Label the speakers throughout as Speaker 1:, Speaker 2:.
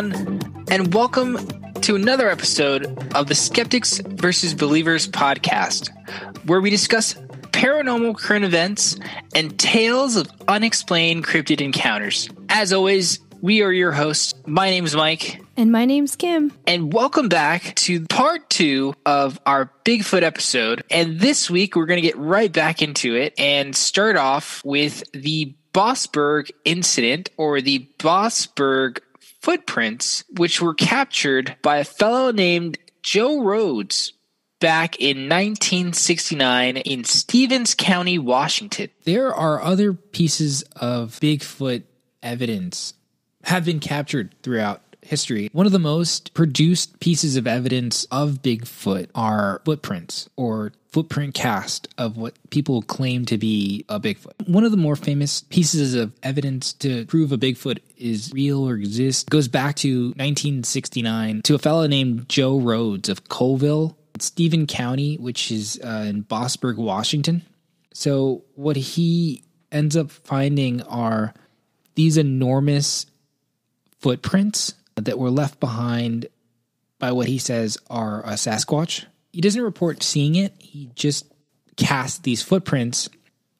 Speaker 1: everyone, and welcome to another episode of the Skeptics versus Believers podcast, where we discuss paranormal current events and tales of unexplained cryptid encounters. As always, we are your hosts. My name is Mike.
Speaker 2: And my name's Kim.
Speaker 1: And welcome back to part two of our Bigfoot episode. And this week, we're going to get right back into it and start off with the Bossburg incident or the Bossburg footprints, which were captured by a fellow named Joe Rhodes back in 1969 in Stevens County, Washington.
Speaker 3: There are other pieces of Bigfoot evidence have been captured throughout history. One of the most produced pieces of evidence of Bigfoot are footprints or footprint cast of what people claim to be a Bigfoot. One of the more famous pieces of evidence to prove a Bigfoot is real or exists goes back to 1969 to a fellow named Joe Rhodes of Colville, Stephen County, which is uh, in Bossburg, Washington. So what he ends up finding are these enormous footprints that were left behind by what he says are a Sasquatch. He doesn't report seeing it. He just cast these footprints.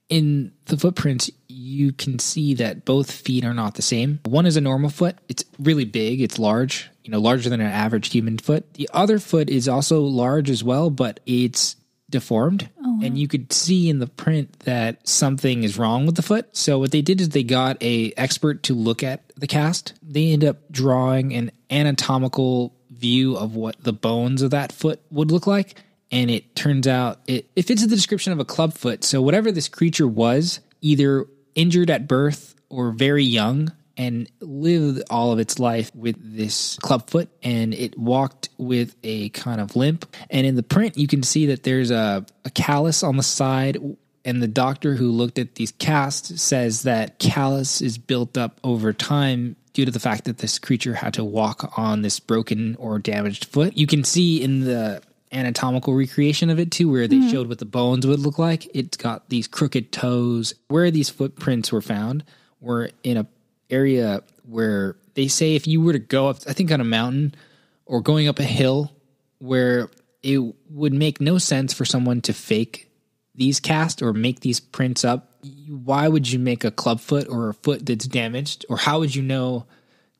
Speaker 3: In the footprints, you can see that both feet are not the same. One is a normal foot. It's really big. It's large, you know, larger than an average human foot. The other foot is also large as well, but it's deformed oh, and you could see in the print that something is wrong with the foot. So what they did is they got a expert to look at the cast. They end up drawing an anatomical view of what the bones of that foot would look like and it turns out it, it fits the description of a club foot. So whatever this creature was either injured at birth or very young and lived all of its life with this clubfoot and it walked with a kind of limp. And in the print, you can see that there's a, a callus on the side. And the doctor who looked at these casts says that callus is built up over time due to the fact that this creature had to walk on this broken or damaged foot. You can see in the anatomical recreation of it too, where they mm. showed what the bones would look like. It's got these crooked toes. Where these footprints were found were in a area where they say if you were to go up, I think on a mountain or going up a hill, where it would make no sense for someone to fake these casts or make these prints up. Why would you make a club foot or a foot that's damaged? Or how would you know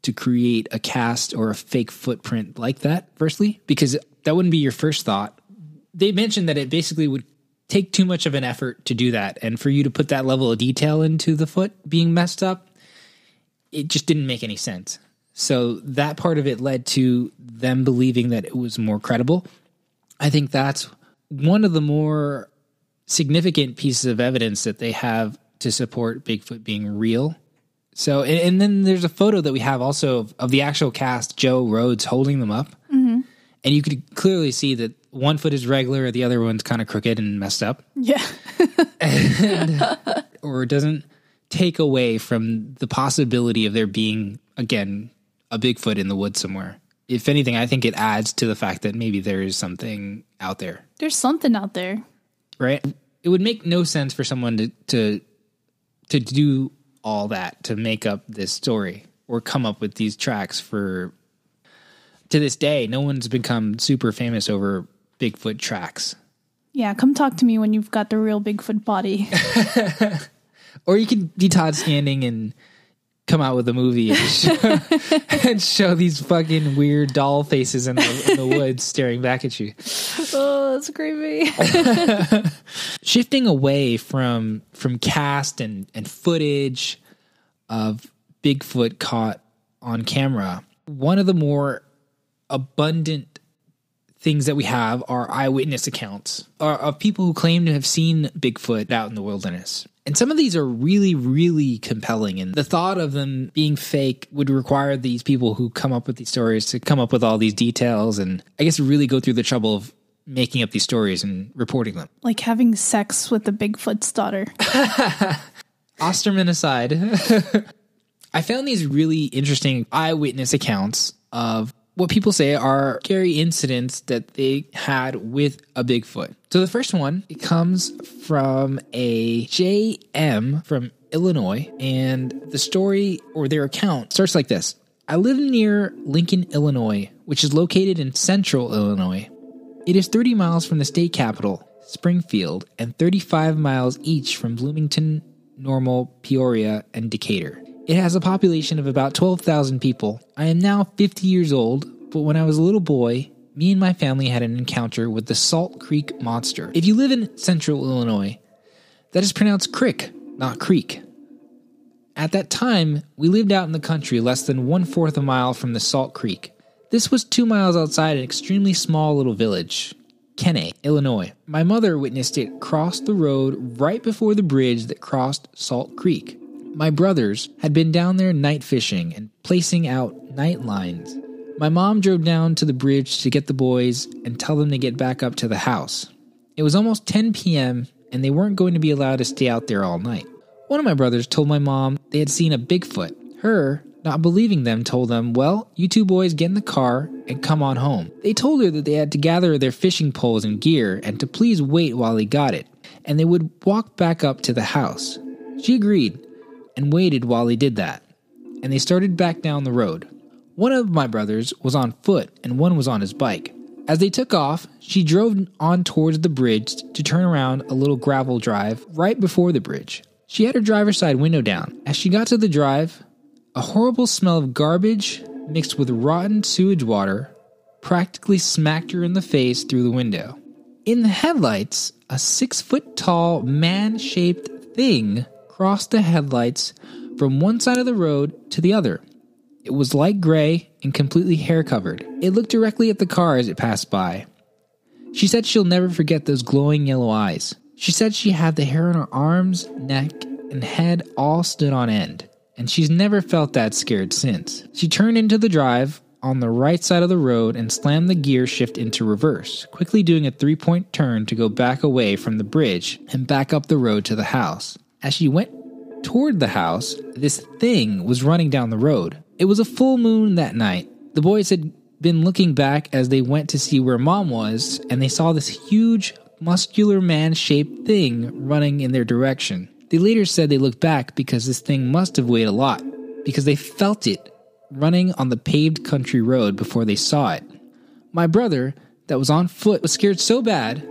Speaker 3: to create a cast or a fake footprint like that, firstly? Because that wouldn't be your first thought. They mentioned that it basically would take too much of an effort to do that. And for you to put that level of detail into the foot being messed up, it just didn't make any sense. So that part of it led to them believing that it was more credible. I think that's one of the more significant pieces of evidence that they have to support Bigfoot being real. So, and, and then there's a photo that we have also of, of, the actual cast, Joe Rhodes holding them up. Mm-hmm. And you could clearly see that one foot is regular, the other one's kind of crooked and messed up.
Speaker 2: Yeah.
Speaker 3: and, or it doesn't take away from the possibility of there being again a Bigfoot in the woods somewhere. If anything, I think it adds to the fact that maybe there is something out there.
Speaker 2: There's something out there.
Speaker 3: Right? It would make no sense for someone to to to do all that to make up this story or come up with these tracks for to this day no one's become super famous over Bigfoot tracks.
Speaker 2: Yeah, come talk to me when you've got the real Bigfoot body.
Speaker 3: Or you could be Todd Standing and come out with a movie and show, and show these fucking weird doll faces in the, in the woods staring back at you.
Speaker 2: Oh, that's creepy.
Speaker 3: Shifting away from from cast and and footage of Bigfoot caught on camera, one of the more abundant things that we have are eyewitness accounts of people who claim to have seen Bigfoot out in the wilderness. And some of these are really, really compelling. And the thought of them being fake would require these people who come up with these stories to come up with all these details and I guess really go through the trouble of making up these stories and reporting them.
Speaker 2: Like having sex with the Bigfoot's daughter.
Speaker 3: Osterman aside, I found these really interesting eyewitness accounts of what people say are scary incidents that they had with a Bigfoot. So the first one, it comes from a JM from Illinois, and the story or their account starts like this. I live near Lincoln, Illinois, which is located in central Illinois. It is 30 miles from the state capital, Springfield, and 35 miles each from Bloomington, Normal, Peoria, and Decatur. It has a population of about 12,000 people. I am now 50 years old, but when I was a little boy, me and my family had an encounter with the Salt Creek Monster. If you live in central Illinois, that is pronounced crick, not creek. At that time, we lived out in the country less than one fourth a mile from the Salt Creek. This was two miles outside an extremely small little village, Kenney, Illinois. My mother witnessed it cross the road right before the bridge that crossed Salt Creek. My brothers had been down there night fishing and placing out night lines. My mom drove down to the bridge to get the boys and tell them to get back up to the house. It was almost 10 p.m., and they weren't going to be allowed to stay out there all night. One of my brothers told my mom they had seen a Bigfoot. Her, not believing them, told them, Well, you two boys get in the car and come on home. They told her that they had to gather their fishing poles and gear and to please wait while they got it, and they would walk back up to the house. She agreed and waited while he did that, and they started back down the road. One of my brothers was on foot and one was on his bike. As they took off, she drove on towards the bridge to turn around a little gravel drive right before the bridge. She had her driver's side window down. As she got to the drive, a horrible smell of garbage mixed with rotten sewage water practically smacked her in the face through the window. In the headlights, a six foot tall man shaped thing crossed the headlights from one side of the road to the other. It was light gray and completely hair covered. It looked directly at the car as it passed by. She said she'll never forget those glowing yellow eyes. She said she had the hair on her arms, neck, and head all stood on end, and she's never felt that scared since. She turned into the drive on the right side of the road and slammed the gear shift into reverse, quickly doing a three point turn to go back away from the bridge and back up the road to the house. As she went toward the house, this thing was running down the road. It was a full moon that night. The boys had been looking back as they went to see where mom was, and they saw this huge muscular man shaped thing running in their direction. They later said they looked back because this thing must have weighed a lot, because they felt it running on the paved country road before they saw it. My brother, that was on foot, was scared so bad,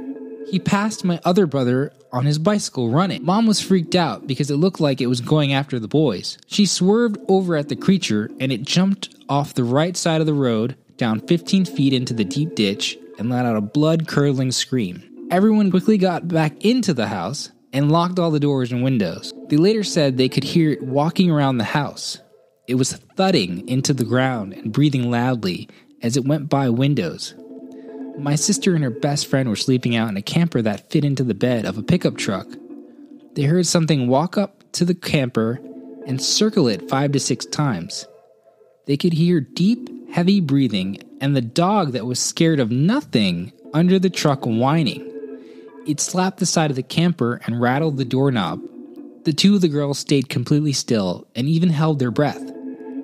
Speaker 3: he passed my other brother on his bicycle running. Mom was freaked out because it looked like it was going after the boys. She swerved over at the creature and it jumped off the right side of the road down 15 feet into the deep ditch and let out a blood curdling scream. Everyone quickly got back into the house and locked all the doors and windows. They later said they could hear it walking around the house. It was thudding into the ground and breathing loudly as it went by windows. My sister and her best friend were sleeping out in a camper that fit into the bed of a pickup truck. They heard something walk up to the camper and circle it five to six times. They could hear deep, heavy breathing and the dog that was scared of nothing under the truck whining. It slapped the side of the camper and rattled the doorknob. The two of the girls stayed completely still and even held their breath.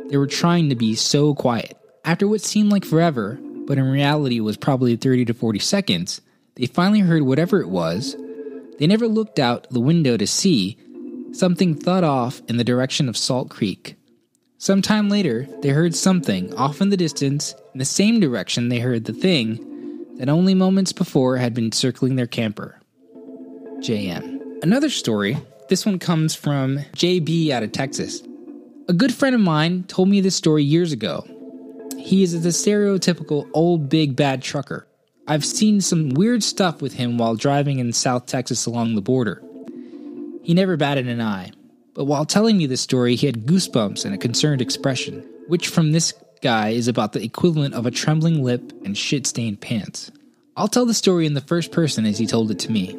Speaker 3: They were trying to be so quiet. After what seemed like forever, but in reality was probably 30 to 40 seconds, they finally heard whatever it was. They never looked out the window to see. Something thud off in the direction of Salt Creek. Some time later, they heard something off in the distance in the same direction they heard the thing that only moments before had been circling their camper. JM. Another story, this one comes from JB out of Texas. A good friend of mine told me this story years ago. He is the stereotypical old big bad trucker. I've seen some weird stuff with him while driving in South Texas along the border. He never batted an eye, but while telling me this story, he had goosebumps and a concerned expression, which from this guy is about the equivalent of a trembling lip and shit stained pants. I'll tell the story in the first person as he told it to me.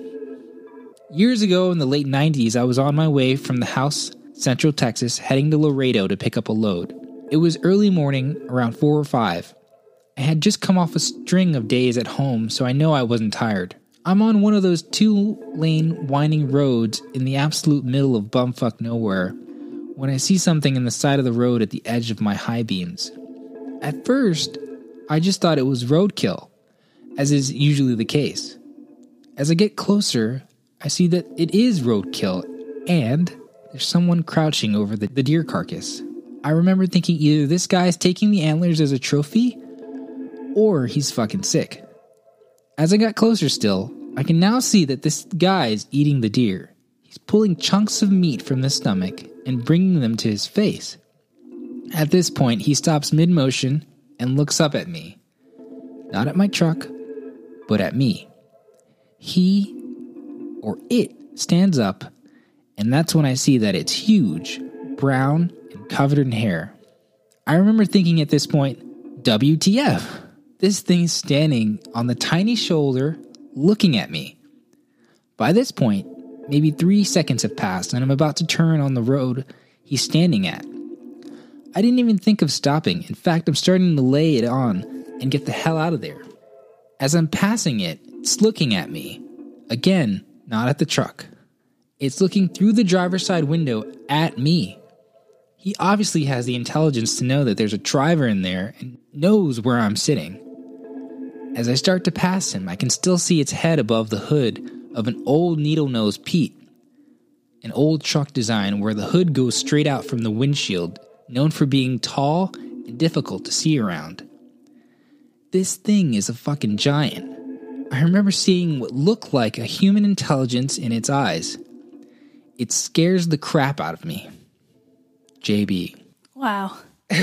Speaker 3: Years ago in the late 90s, I was on my way from the house, Central Texas, heading to Laredo to pick up a load. It was early morning, around 4 or 5. I had just come off a string of days at home, so I know I wasn't tired. I'm on one of those two lane winding roads in the absolute middle of bumfuck nowhere when I see something in the side of the road at the edge of my high beams. At first, I just thought it was roadkill, as is usually the case. As I get closer, I see that it is roadkill, and there's someone crouching over the, the deer carcass. I remember thinking either this guy's taking the antlers as a trophy or he's fucking sick. As I got closer still, I can now see that this guy is eating the deer. He's pulling chunks of meat from the stomach and bringing them to his face. At this point, he stops mid motion and looks up at me. Not at my truck, but at me. He or it stands up, and that's when I see that it's huge, brown, covered in hair. I remember thinking at this point, WTF? This thing's standing on the tiny shoulder looking at me. By this point, maybe three seconds have passed, and I'm about to turn on the road he's standing at. I didn't even think of stopping. In fact, I'm starting to lay it on and get the hell out of there. As I'm passing it, it's looking at me. Again, not at the truck. It's looking through the driver's side window at me. He obviously has the intelligence to know that there's a driver in there and knows where I'm sitting. As I start to pass him, I can still see its head above the hood of an old needle nose Pete, an old truck design where the hood goes straight out from the windshield, known for being tall and difficult to see around. This thing is a fucking giant. I remember seeing what looked like a human intelligence in its eyes. It scares the crap out of me. JB.
Speaker 2: Wow.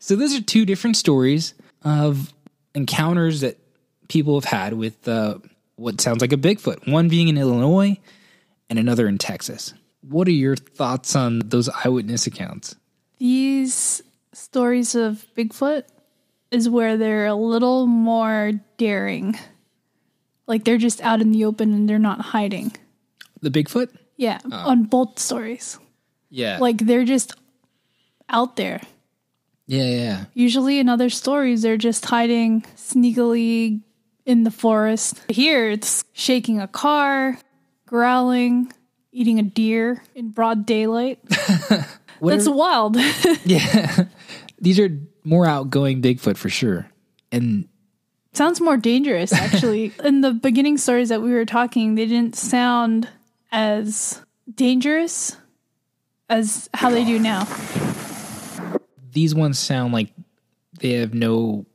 Speaker 3: So those are two different stories of encounters that people have had with uh, what sounds like a Bigfoot. One being in Illinois, and another in Texas. What are your thoughts on those eyewitness accounts?
Speaker 2: These stories of Bigfoot is where they're a little more daring. Like they're just out in the open and they're not hiding.
Speaker 3: The Bigfoot?
Speaker 2: Yeah, on both stories.
Speaker 3: Yeah.
Speaker 2: Like they're just out there.
Speaker 3: yeah, yeah.
Speaker 2: Usually in other stories, they're just hiding sneakily in the forest. Here, it's shaking a car, growling, eating a deer in broad daylight. That's
Speaker 3: are-
Speaker 2: wild.
Speaker 3: yeah. These are more outgoing Bigfoot for sure. And
Speaker 2: Sounds more dangerous, actually. in the beginning stories that we were talking, they didn't sound as dangerous as how they do now.
Speaker 3: these ones sound like they have no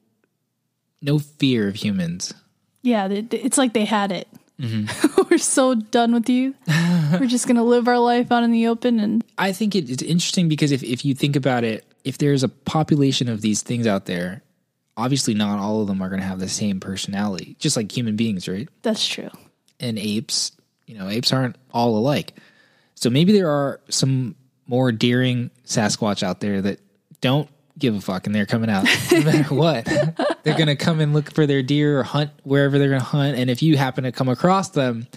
Speaker 3: no fear of humans.
Speaker 2: Yeah, it's like they had it. Mm-hmm. we're so done with you. we're just going to live our life out in the open and
Speaker 3: I think it, it's interesting because if, if you think about it, if there's a population of these things out there, obviously not all of them are going to have the same personality, just like human beings, right?
Speaker 2: that's true.
Speaker 3: And apes, you know, apes aren't all alike. So maybe there are some more daring Sasquatch out there that don't give a fuck and they're coming out no matter what. they're going to come and look for their deer or hunt wherever they're going to hunt. And if you happen to come across them,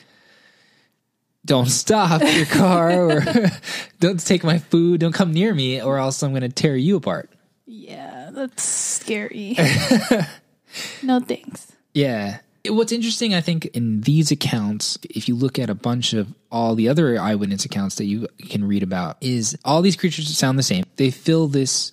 Speaker 3: don't stop your car or don't take my food. Don't come near me or else I'm going to tear you apart.
Speaker 2: Yeah, that's scary. no thanks.
Speaker 3: Yeah. What's interesting, I think, in these accounts, if you look at a bunch of all the other eyewitness accounts that you can read about, is all these creatures sound the same. They fill this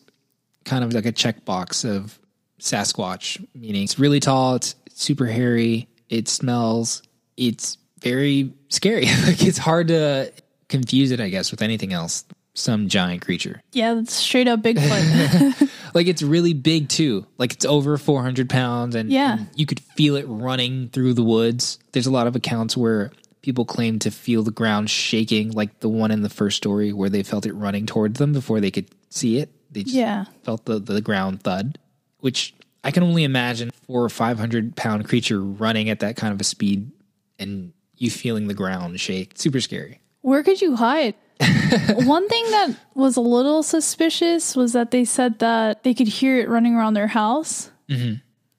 Speaker 3: kind of like a checkbox of Sasquatch, meaning it's really tall, it's super hairy, it smells, it's very scary. like it's hard to confuse it, I guess, with anything else. Some giant creature.
Speaker 2: Yeah, that's straight up Bigfoot.
Speaker 3: Like it's really big too. Like it's over 400 pounds and,
Speaker 2: Yeah.
Speaker 3: and you could feel it running through the woods. There's a lot of accounts where people claim to feel the ground shaking, like the one in the first story where they felt it running towards them before they could see it. They just
Speaker 2: yeah.
Speaker 3: felt the, the ground thud, which I can only imagine four or 500 pound creature running at that kind of a speed and you feeling the ground shake. Super scary.
Speaker 2: Where could you hide? One thing that was a little suspicious was that they said that they could hear it running around their house.
Speaker 3: Mm-hmm.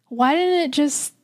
Speaker 2: Why didn't it just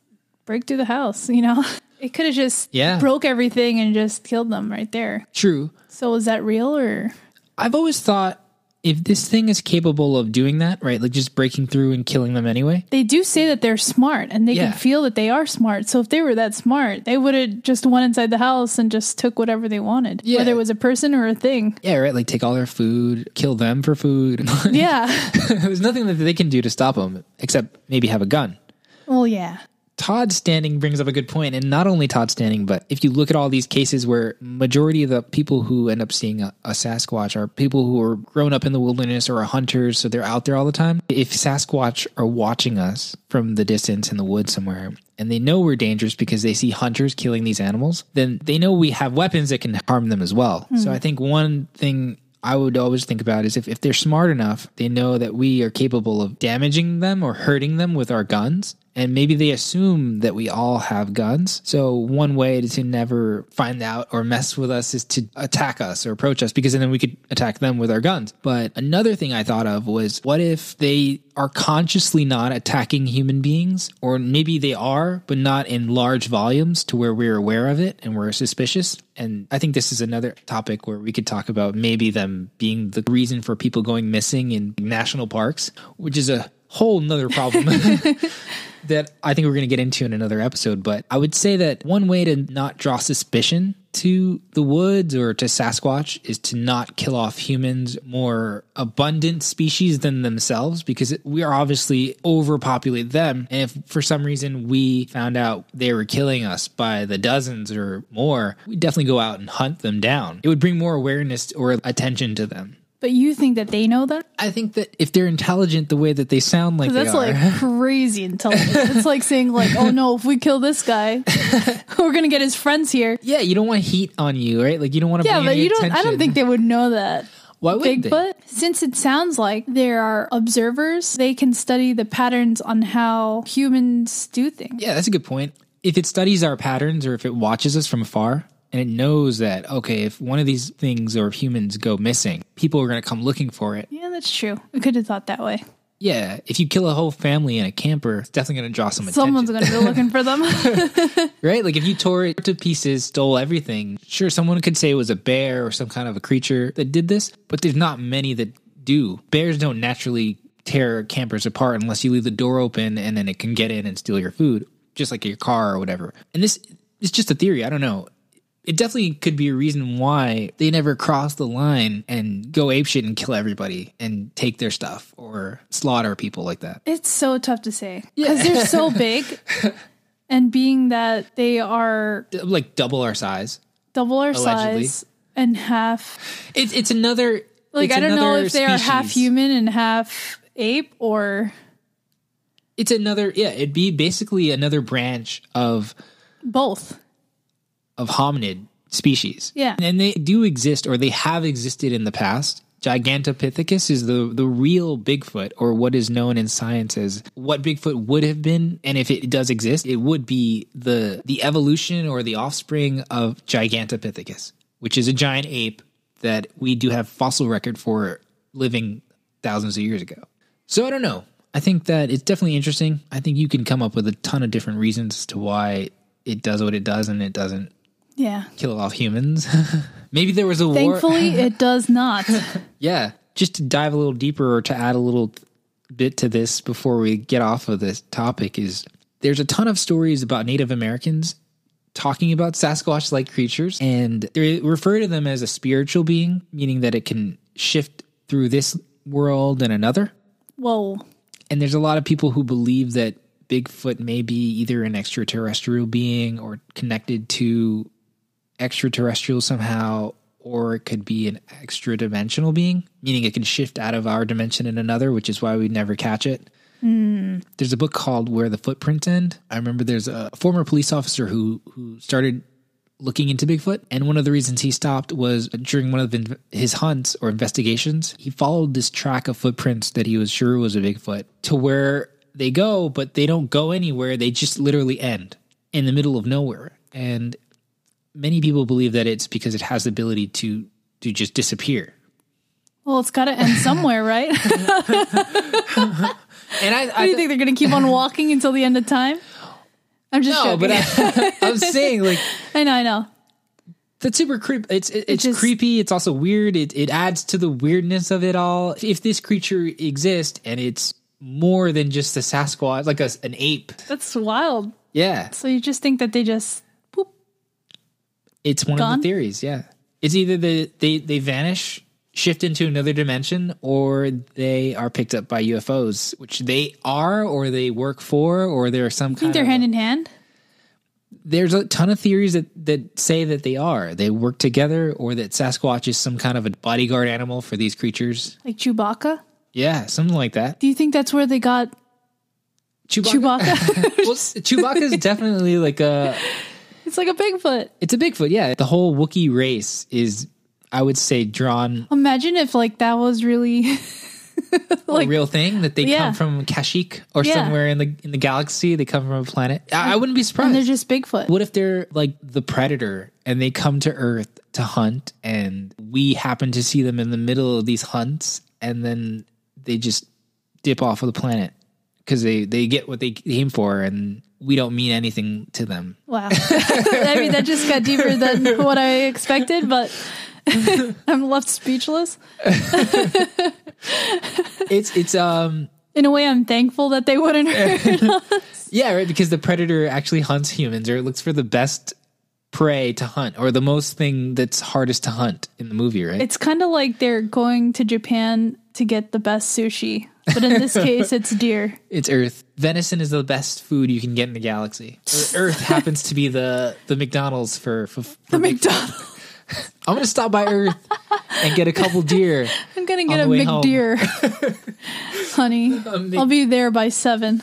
Speaker 2: break through the house? You know, it could have just
Speaker 3: Yeah.
Speaker 2: broke everything and just killed them right there.
Speaker 3: True.
Speaker 2: So is that real or?
Speaker 3: I've always thought if this thing is capable of doing that, right, like just breaking through and killing them anyway.
Speaker 2: They do say that they're smart and they
Speaker 3: Yeah.
Speaker 2: can feel that they are smart. So if they were that smart, they would have just went inside the house and just took whatever they wanted,
Speaker 3: Yeah.
Speaker 2: whether it was a person or a thing.
Speaker 3: Yeah, right. Like take all their food, kill them for food.
Speaker 2: Yeah.
Speaker 3: There's nothing that they can do to stop them except maybe have a gun.
Speaker 2: well, yeah.
Speaker 3: Todd Standing brings up a good point, and not only Todd Standing, but if you look at all these cases where majority of the people who end up seeing a, a Sasquatch are people who are grown up in the wilderness or are hunters, so they're out there all the time. If Sasquatch are watching us from the distance in the woods somewhere, and they know we're dangerous because they see hunters killing these animals, then they know we have weapons that can harm them as well. So hmm. I think one thing I would always think about is if, if they're smart enough, they know that we are capable of damaging them or hurting them with our guns. And maybe they assume that we all have guns. So one way to never find out or mess with us is to attack us or approach us because then we could attack them with our guns. But another thing I thought of was what if they are consciously not attacking human beings or maybe they are, but not in large volumes to where we're aware of it and we're suspicious. And I think this is another topic where we could talk about maybe them being the reason for people going missing in national parks, which is a whole nother problem that I think we're going to get into in another episode. But I would say that one way to not draw suspicion to the woods or to Sasquatch is to not kill off humans, more abundant species than themselves, because we are obviously overpopulate them. And if for some reason we found out they were killing us by the dozens or more, we definitely go out and hunt them down. It would bring more awareness or attention to them.
Speaker 2: But you think that they know that?
Speaker 3: I think that if they're intelligent the way that they sound like they
Speaker 2: That's like crazy intelligent. it's like saying like, "Oh no, if we kill this guy, we're gonna get his friends here."
Speaker 3: yeah, you don't want heat on you, right? Like you don't want to.
Speaker 2: Yeah, but you don't. I don't think they would know that.
Speaker 3: Why would they?
Speaker 2: Bigfoot, since it sounds like there are observers, they can study the patterns on how humans do things.
Speaker 3: Yeah, that's a good point. If it studies our patterns or if it watches us from afar and it knows that, okay, if one of these things or humans go missing, people are going to come looking for it.
Speaker 2: Yeah, that's true. I could have thought that way.
Speaker 3: Yeah, if you kill a whole family in a camper, it's definitely going to draw some
Speaker 2: Someone's
Speaker 3: attention.
Speaker 2: Someone's going to be looking for them.
Speaker 3: right? Like if you tore it to pieces, stole everything, sure, someone could say it was a bear or some kind of a creature that did this, but there's not many that do. Bears don't naturally tear campers apart unless you leave the door open and then it can get in and steal your food, just like your car or whatever. And this is just a theory. I don't know. It definitely could be a reason why they never cross the line and go apeshit and kill everybody and take their stuff or slaughter people like that.
Speaker 2: it's so tough to say because they're so big, and being that they are
Speaker 3: Like double our size.
Speaker 2: double our
Speaker 3: Allegedly.
Speaker 2: size and half.
Speaker 3: It's it's another
Speaker 2: Like
Speaker 3: it's
Speaker 2: I don't know if they are half human and half ape, or
Speaker 3: It's another yeah, it'd be basically another branch of
Speaker 2: both.
Speaker 3: Of hominid species.
Speaker 2: Yeah.
Speaker 3: And they do exist or they have existed in the past. Gigantopithecus is the the real Bigfoot or what is known in science as what Bigfoot would have been and if it does exist, it would be the the evolution or the offspring of Gigantopithecus, which is a giant ape that we do have fossil record for living thousands of years ago. So I don't know. I think that it's definitely interesting. I think you can come up with a ton of different reasons as to why it does what it does and it doesn't
Speaker 2: Yeah.
Speaker 3: kill off humans. Maybe there was a war.
Speaker 2: Thankfully, it does not.
Speaker 3: Yeah. Just to dive a little deeper or to add a little bit to this before we get off of this topic is there's a ton of stories about Native Americans talking about Sasquatch like creatures and they refer to them as a spiritual being, meaning that it can shift through this world and another.
Speaker 2: Whoa.
Speaker 3: And there's a lot of people who believe that Bigfoot may be either an extraterrestrial being or connected to extraterrestrial somehow, or it could be an extra dimensional being, meaning it can shift out of our dimension in another, which is why we never catch it. Hmm. There's a book called Where the Footprints End. I remember there's a former police officer who who started looking into Bigfoot, and one of the reasons he stopped was during one of his hunts or investigations, he followed this track of footprints that he was sure was a Bigfoot to where they go, but they don't go anywhere. They just literally end in the middle of nowhere, and many people believe that it's because it has the ability to to just disappear.
Speaker 2: Well, it's got to end somewhere, right?
Speaker 3: And I,
Speaker 2: Do you think they're going to keep on walking until the end of time? I'm just
Speaker 3: no,
Speaker 2: joking.
Speaker 3: but I, I'm saying like
Speaker 2: I know, I know.
Speaker 3: That's super creepy. It's it- it's
Speaker 2: just-
Speaker 3: creepy. It's also weird. It it adds to the weirdness of it all. If this creature exists and it's more than just a Sasquatch, like a, an ape,
Speaker 2: That's wild.
Speaker 3: yeah,
Speaker 2: So you just think that they just.
Speaker 3: It's one of the theories. Yeah, it's either the, they they vanish shift into another dimension or they are picked up by UFOs, which they are or they work for or they're some
Speaker 2: I think they're
Speaker 3: of
Speaker 2: hand in hand.
Speaker 3: there's a ton of theories that, that say that they are. They work together or that Sasquatch is some kind of a bodyguard animal for these creatures.
Speaker 2: Like Chewbacca.
Speaker 3: Yeah, something like that.
Speaker 2: Do you think that's where they got
Speaker 3: Chewbacca.
Speaker 2: Chewbacca?
Speaker 3: well, Chewbacca is definitely like a
Speaker 2: it's like a Bigfoot.
Speaker 3: it's a Bigfoot, yeah. The whole Wookiee race is I would say drawn
Speaker 2: Imagine if like that was really
Speaker 3: a real thing that they
Speaker 2: Yeah.
Speaker 3: come from Kashyyyk or
Speaker 2: Yeah.
Speaker 3: somewhere in the in the galaxy. They come from a planet. I, I wouldn't be
Speaker 2: and
Speaker 3: surprised.
Speaker 2: they're just Bigfoot.
Speaker 3: what if they're like the predator and they come to Earth to hunt, and we happen to see them in the middle of these hunts, and then they just dip off of the planet because they they get what they came for, and we don't mean anything to them.
Speaker 2: Wow. I mean, that just got deeper than what I expected, but I'm left speechless.
Speaker 3: It's it's um
Speaker 2: In a way, I'm thankful that they wouldn't hurt.
Speaker 3: yeah right because the predator actually hunts humans or it looks for the best prey to hunt or the most thing that's hardest to hunt in the movie, right?
Speaker 2: It's kind of like they're going to Japan to get the best sushi, but in this case, it's deer.
Speaker 3: It's Earth. Venison is the best food you can get in the galaxy. Er, Earth happens to be the the McDonald's for, for, for
Speaker 2: The McDonald's.
Speaker 3: I'm gonna stop by Earth and get a couple deer.
Speaker 2: I'm gonna get a. McDeer, honey.
Speaker 3: Mc-
Speaker 2: I'll be there by seven.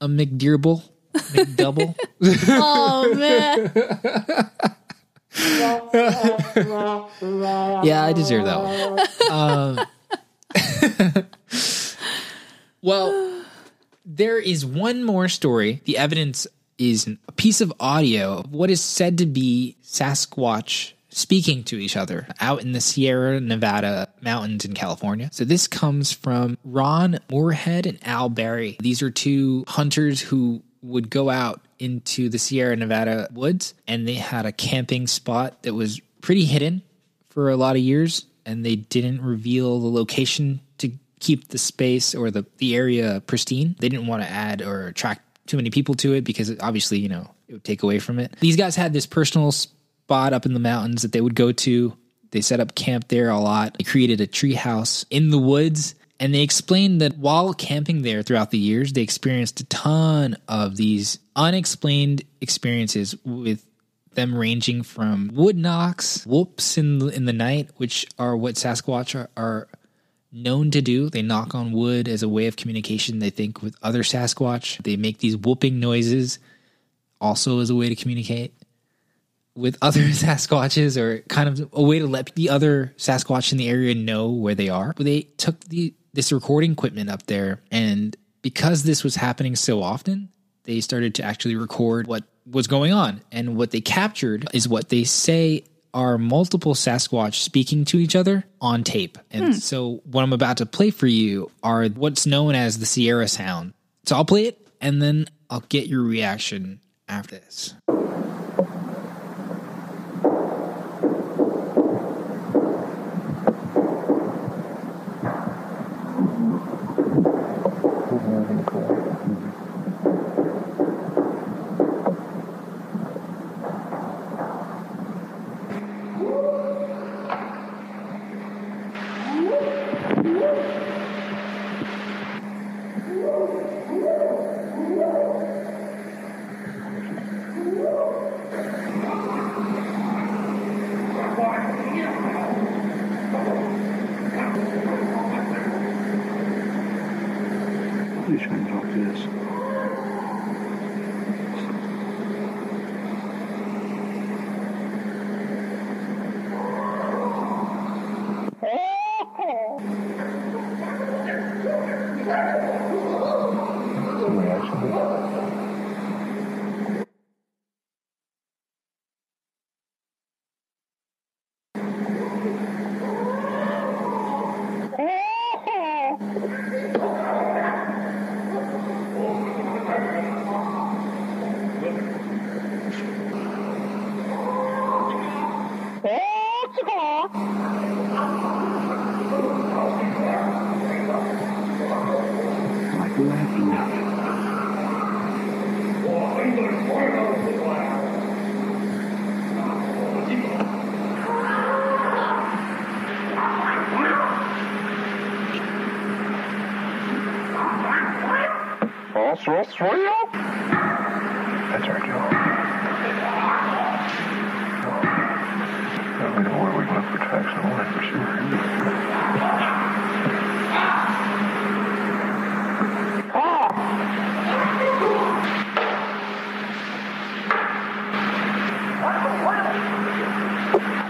Speaker 3: A McDeerable, McDouble.
Speaker 2: Oh man,
Speaker 3: yeah, I deserve that one. Um, well, there is one more story. The evidence is a piece of audio of what is said to be Sasquatch speaking to each other out in the Sierra Nevada mountains in California. So this comes from Ron Morehead and Al Berry. These are two hunters who would go out into the Sierra Nevada woods and they had a camping spot that was pretty hidden for a lot of years and they didn't reveal the location to keep the space or the, the area pristine. They didn't want to add or attract too many people to it because obviously, you know, it would take away from it. These guys had this personal spot up in the mountains that they would go to. They set up camp there a lot. They created a tree house in the woods. And they explained that while camping there throughout the years, they experienced a ton of these unexplained experiences with them ranging from wood knocks, whoops in the, in the night, which are what Sasquatch are, are known to do. They knock on wood as a way of communication, they think, with other Sasquatch. They make these whooping noises also as a way to communicate with other Sasquatches or kind of a way to let the other Sasquatch in the area know where they are. But they took the this recording equipment up there and because this was happening so often, they started to actually record what was going on. And what they captured is what they say are multiple Sasquatch speaking to each other on tape. And hmm. so what I'm about to play for you are what's known as the Sierra sound. So I'll play it and then I'll get your reaction after this.
Speaker 4: Talk to this. Like laughing now.
Speaker 5: That's our job. Now we know where we can look for tracks and all that for sure.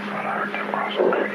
Speaker 5: Thought I heard them cross the creek.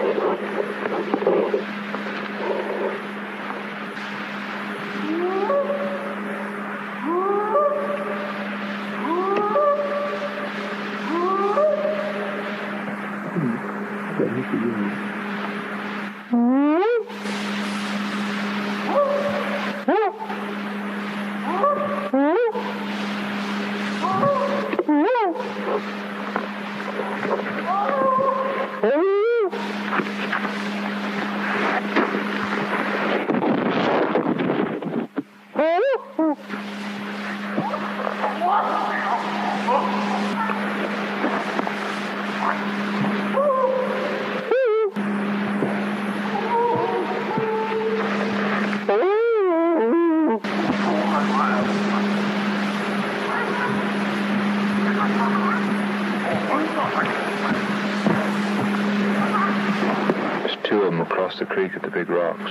Speaker 5: There's two of them across the creek at the big rocks.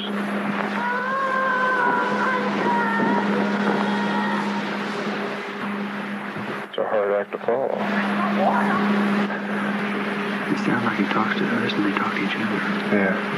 Speaker 5: It's a hard act to follow.
Speaker 4: It sounds like he talks to us and they talk to each other.
Speaker 5: Yeah.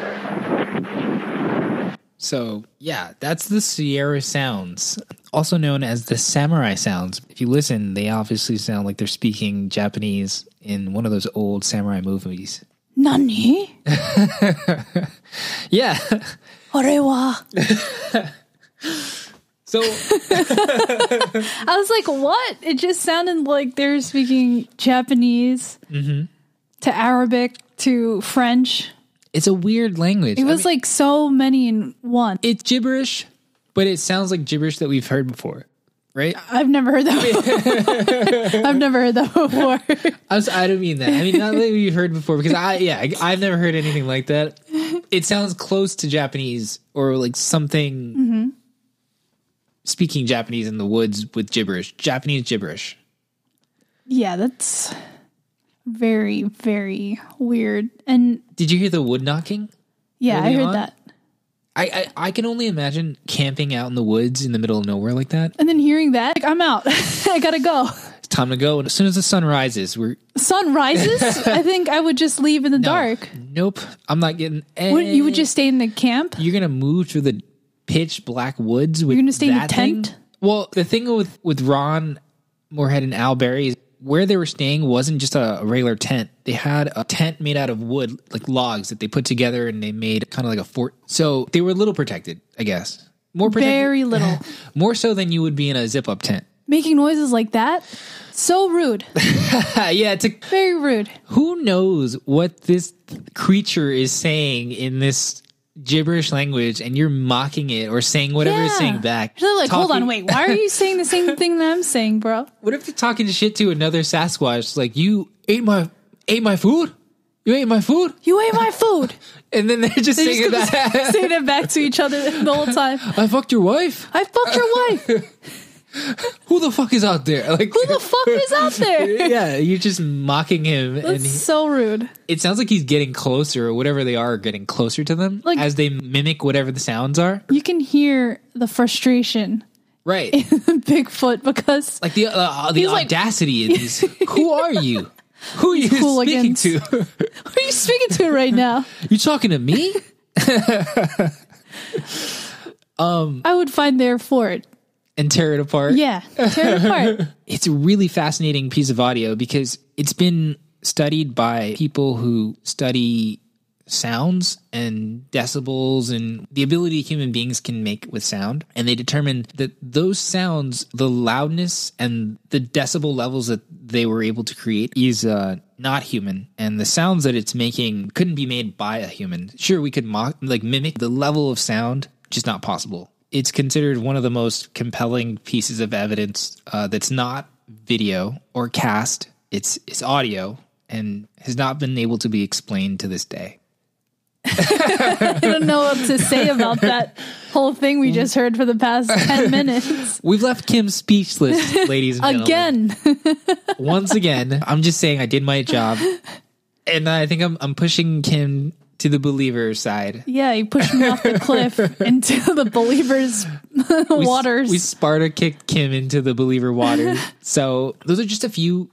Speaker 3: So, yeah, that's the Sierra Sounds, also known as the Samurai Sounds. If you listen, they obviously sound like they're speaking Japanese in one of those old samurai movies.
Speaker 2: Nani?
Speaker 3: Yeah.
Speaker 2: 俺は
Speaker 3: So,
Speaker 2: I was like, what? It just sounded like they were speaking Japanese
Speaker 3: Mm-hmm.
Speaker 2: to Arabic to French.
Speaker 3: It's a weird language.
Speaker 2: It
Speaker 3: I
Speaker 2: was
Speaker 3: mean,
Speaker 2: like so many in one.
Speaker 3: it's gibberish, but it sounds like gibberish that we've heard before, right?
Speaker 2: I've never heard that. I've never heard that before.
Speaker 3: I, was, I don't mean that. I mean, not that we've heard before, because I, yeah, I, I've never heard anything like that. It sounds close to Japanese or like something mm-hmm. speaking Japanese in the woods with gibberish, Japanese gibberish.
Speaker 2: yeah, that's very, very weird. And
Speaker 3: Did you hear the wood knocking?
Speaker 2: yeah, I heard
Speaker 3: on?
Speaker 2: that.
Speaker 3: I, I I can only imagine camping out in the woods in the middle of nowhere like that.
Speaker 2: And then hearing that, like, I'm out. I gotta go.
Speaker 3: It's time to go. And as soon as the sun rises, we're
Speaker 2: Sun rises. I think I would just leave in the
Speaker 3: no,
Speaker 2: dark.
Speaker 3: Nope, I'm not getting.
Speaker 2: Would, you would just stay in the camp.
Speaker 3: you're gonna move through the pitch black woods with
Speaker 2: You're gonna stay in the
Speaker 3: that thing?
Speaker 2: tent?
Speaker 3: Well, the thing with with Ron Morehead and Al Berry is where they were staying wasn't just a, a regular tent. They had a tent made out of wood, like logs that they put together and they made kind of like a fort. So they were a little protected, I guess. More protected,
Speaker 2: Very little.
Speaker 3: more so than you would be in a zip up tent.
Speaker 2: Making noises like that. So rude.
Speaker 3: yeah, it's a,
Speaker 2: Very rude.
Speaker 3: who knows what this creature is saying in this gibberish language, and you're mocking it or saying whatever it's
Speaker 2: Yeah.
Speaker 3: saying back.
Speaker 2: They're like, hold on, wait, why are you saying the same thing that I'm saying, bro?
Speaker 3: What if they're talking shit to another Sasquatch? Like you ate my ate my food. You ate my food,
Speaker 2: You ate my food.
Speaker 3: and then they're just
Speaker 2: They're
Speaker 3: saying
Speaker 2: just
Speaker 3: that.
Speaker 2: saying it back to each other the whole time.
Speaker 3: I fucked your wife.
Speaker 2: I fucked your wife.
Speaker 3: Who the fuck is out there? Like
Speaker 2: Who the fuck is out there?
Speaker 3: yeah, you're just mocking him, and
Speaker 2: That's
Speaker 3: he,
Speaker 2: so rude.
Speaker 3: it sounds like he's getting closer, or whatever they are, getting closer to them
Speaker 2: Like-
Speaker 3: as they mimic whatever the sounds are.
Speaker 2: You can hear the frustration
Speaker 3: Right,
Speaker 2: in Bigfoot because
Speaker 3: like the uh, the
Speaker 2: He's like-
Speaker 3: audacity of these. Who are you? Who are you speaking
Speaker 2: hooligans.
Speaker 3: to?
Speaker 2: who are you speaking to right now?
Speaker 3: you talking to me?
Speaker 2: um, I would find their for it.
Speaker 3: And tear it apart.
Speaker 2: Yeah, tear it apart.
Speaker 3: It's a really fascinating piece of audio because it's been studied by people who study sounds and decibels and the ability human beings can make with sound. And they determined that those sounds, the loudness and the decibel levels that they were able to create is uh, not human. And the sounds that it's making couldn't be made by a human. Sure, we could mock, like mimic the level of sound, just not possible. It's considered one of the most compelling pieces of evidence uh, that's not video or cast. It's it's audio and has not been able to be explained to this day.
Speaker 2: I don't know what to say about that whole thing we just heard for the past 10 minutes.
Speaker 3: We've left Kim speechless, ladies and gentlemen.
Speaker 2: Again.
Speaker 3: Once again, I'm just saying I did my job. And I think I'm I'm pushing Kim to the believer side.
Speaker 2: Yeah, you pushed me off the cliff into the believers'
Speaker 3: We
Speaker 2: waters.
Speaker 3: We Sparta kicked Kim into the believer waters. so those are just a few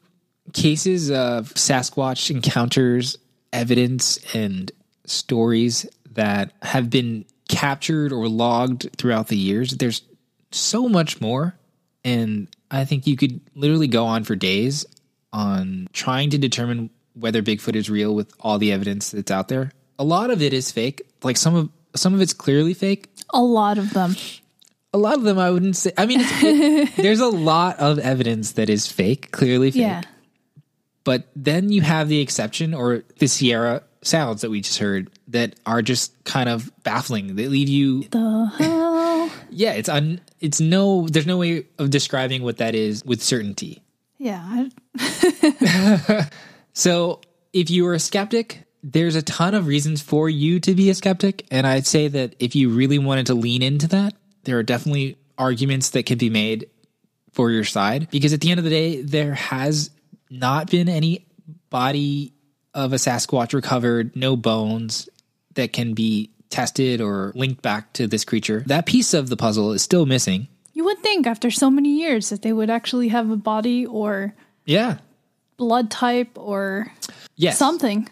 Speaker 3: cases of Sasquatch encounters, evidence, and stories that have been captured or logged throughout the years. There's so much more. And I think you could literally go on for days on trying to determine whether Bigfoot is real with all the evidence that's out there. A lot of it is fake. Like some of some of it's clearly fake
Speaker 2: a lot of them.
Speaker 3: a lot of them I wouldn't say. I mean, it, there's a lot of evidence that is fake, clearly fake.
Speaker 2: Yeah.
Speaker 3: But then you have the exception or the Sierra sounds that we just heard that are just kind of baffling. They leave you.
Speaker 2: The hell?
Speaker 3: Yeah, it's un. It's no. There's no way of describing what that is with certainty.
Speaker 2: Yeah.
Speaker 3: So if you are a skeptic, there's a ton of reasons for you to be a skeptic. And I'd say that if you really wanted to lean into that, there are definitely arguments that can be made for your side. Because at the end of the day, there has not been any body of a Sasquatch recovered, no bones that can be tested or linked back to this creature. That piece of the puzzle is still missing.
Speaker 2: You would think after so many years that they would actually have a body or
Speaker 3: Yeah.
Speaker 2: blood type or
Speaker 3: Yes.
Speaker 2: something.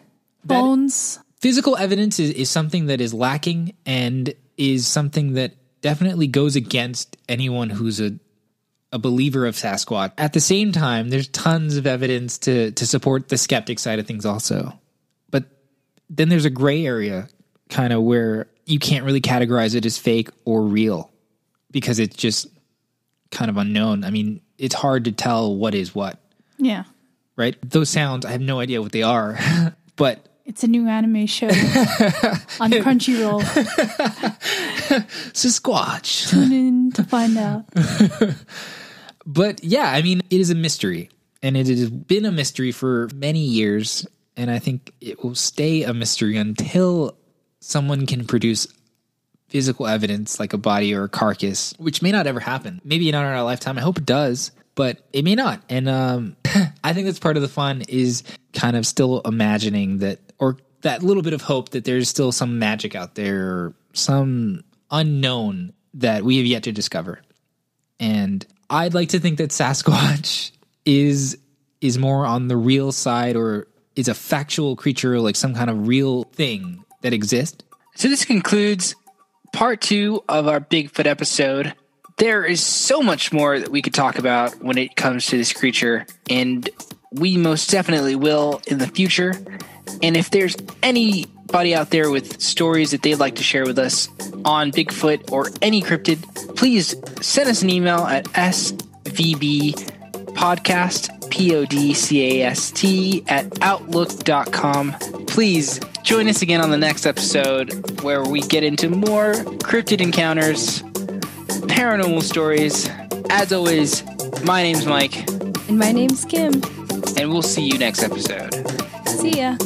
Speaker 2: Bones.
Speaker 3: physical evidence is, is something that is lacking and is something that definitely goes against anyone who's a a believer of Sasquatch. At the same time, there's tons of evidence to to support the skeptic side of things also. But then there's a gray area kind of where you can't really categorize it as fake or real because it's just kind of unknown. I mean, it's hard to tell what is what,
Speaker 2: Yeah.
Speaker 3: right? Those sounds, I have no idea what they are. but
Speaker 2: It's a new anime show on Crunchyroll.
Speaker 3: Sasquatch.
Speaker 2: Tune in to find out.
Speaker 3: But yeah, I mean, it is a mystery, and it has been a mystery for many years, and I think it will stay a mystery until someone can produce physical evidence like a body or a carcass, which may not ever happen. Maybe not in our lifetime. I hope it does, but it may not. And um, I think that's part of the fun is kind of still imagining that, or that little bit of hope that there's still some magic out there, some unknown that we have yet to discover and I'd like to think that Sasquatch is is more on the real side or is a factual creature like some kind of real thing that exists.
Speaker 1: So this concludes part two of our Bigfoot episode. There is so much more that we could talk about when it comes to this creature, and we most definitely will in the future. And if there's anybody out there with stories that they'd like to share with us on Bigfoot or any cryptid, please send us an email at svbpodcast, P-O-D-C-A-S-T, at outlook.com. Please join us again on the next episode where we get into more cryptid encounters, paranormal stories. As always, my name's Mike,
Speaker 6: And my name's Kim.
Speaker 1: and we'll see you next episode.
Speaker 6: See ya.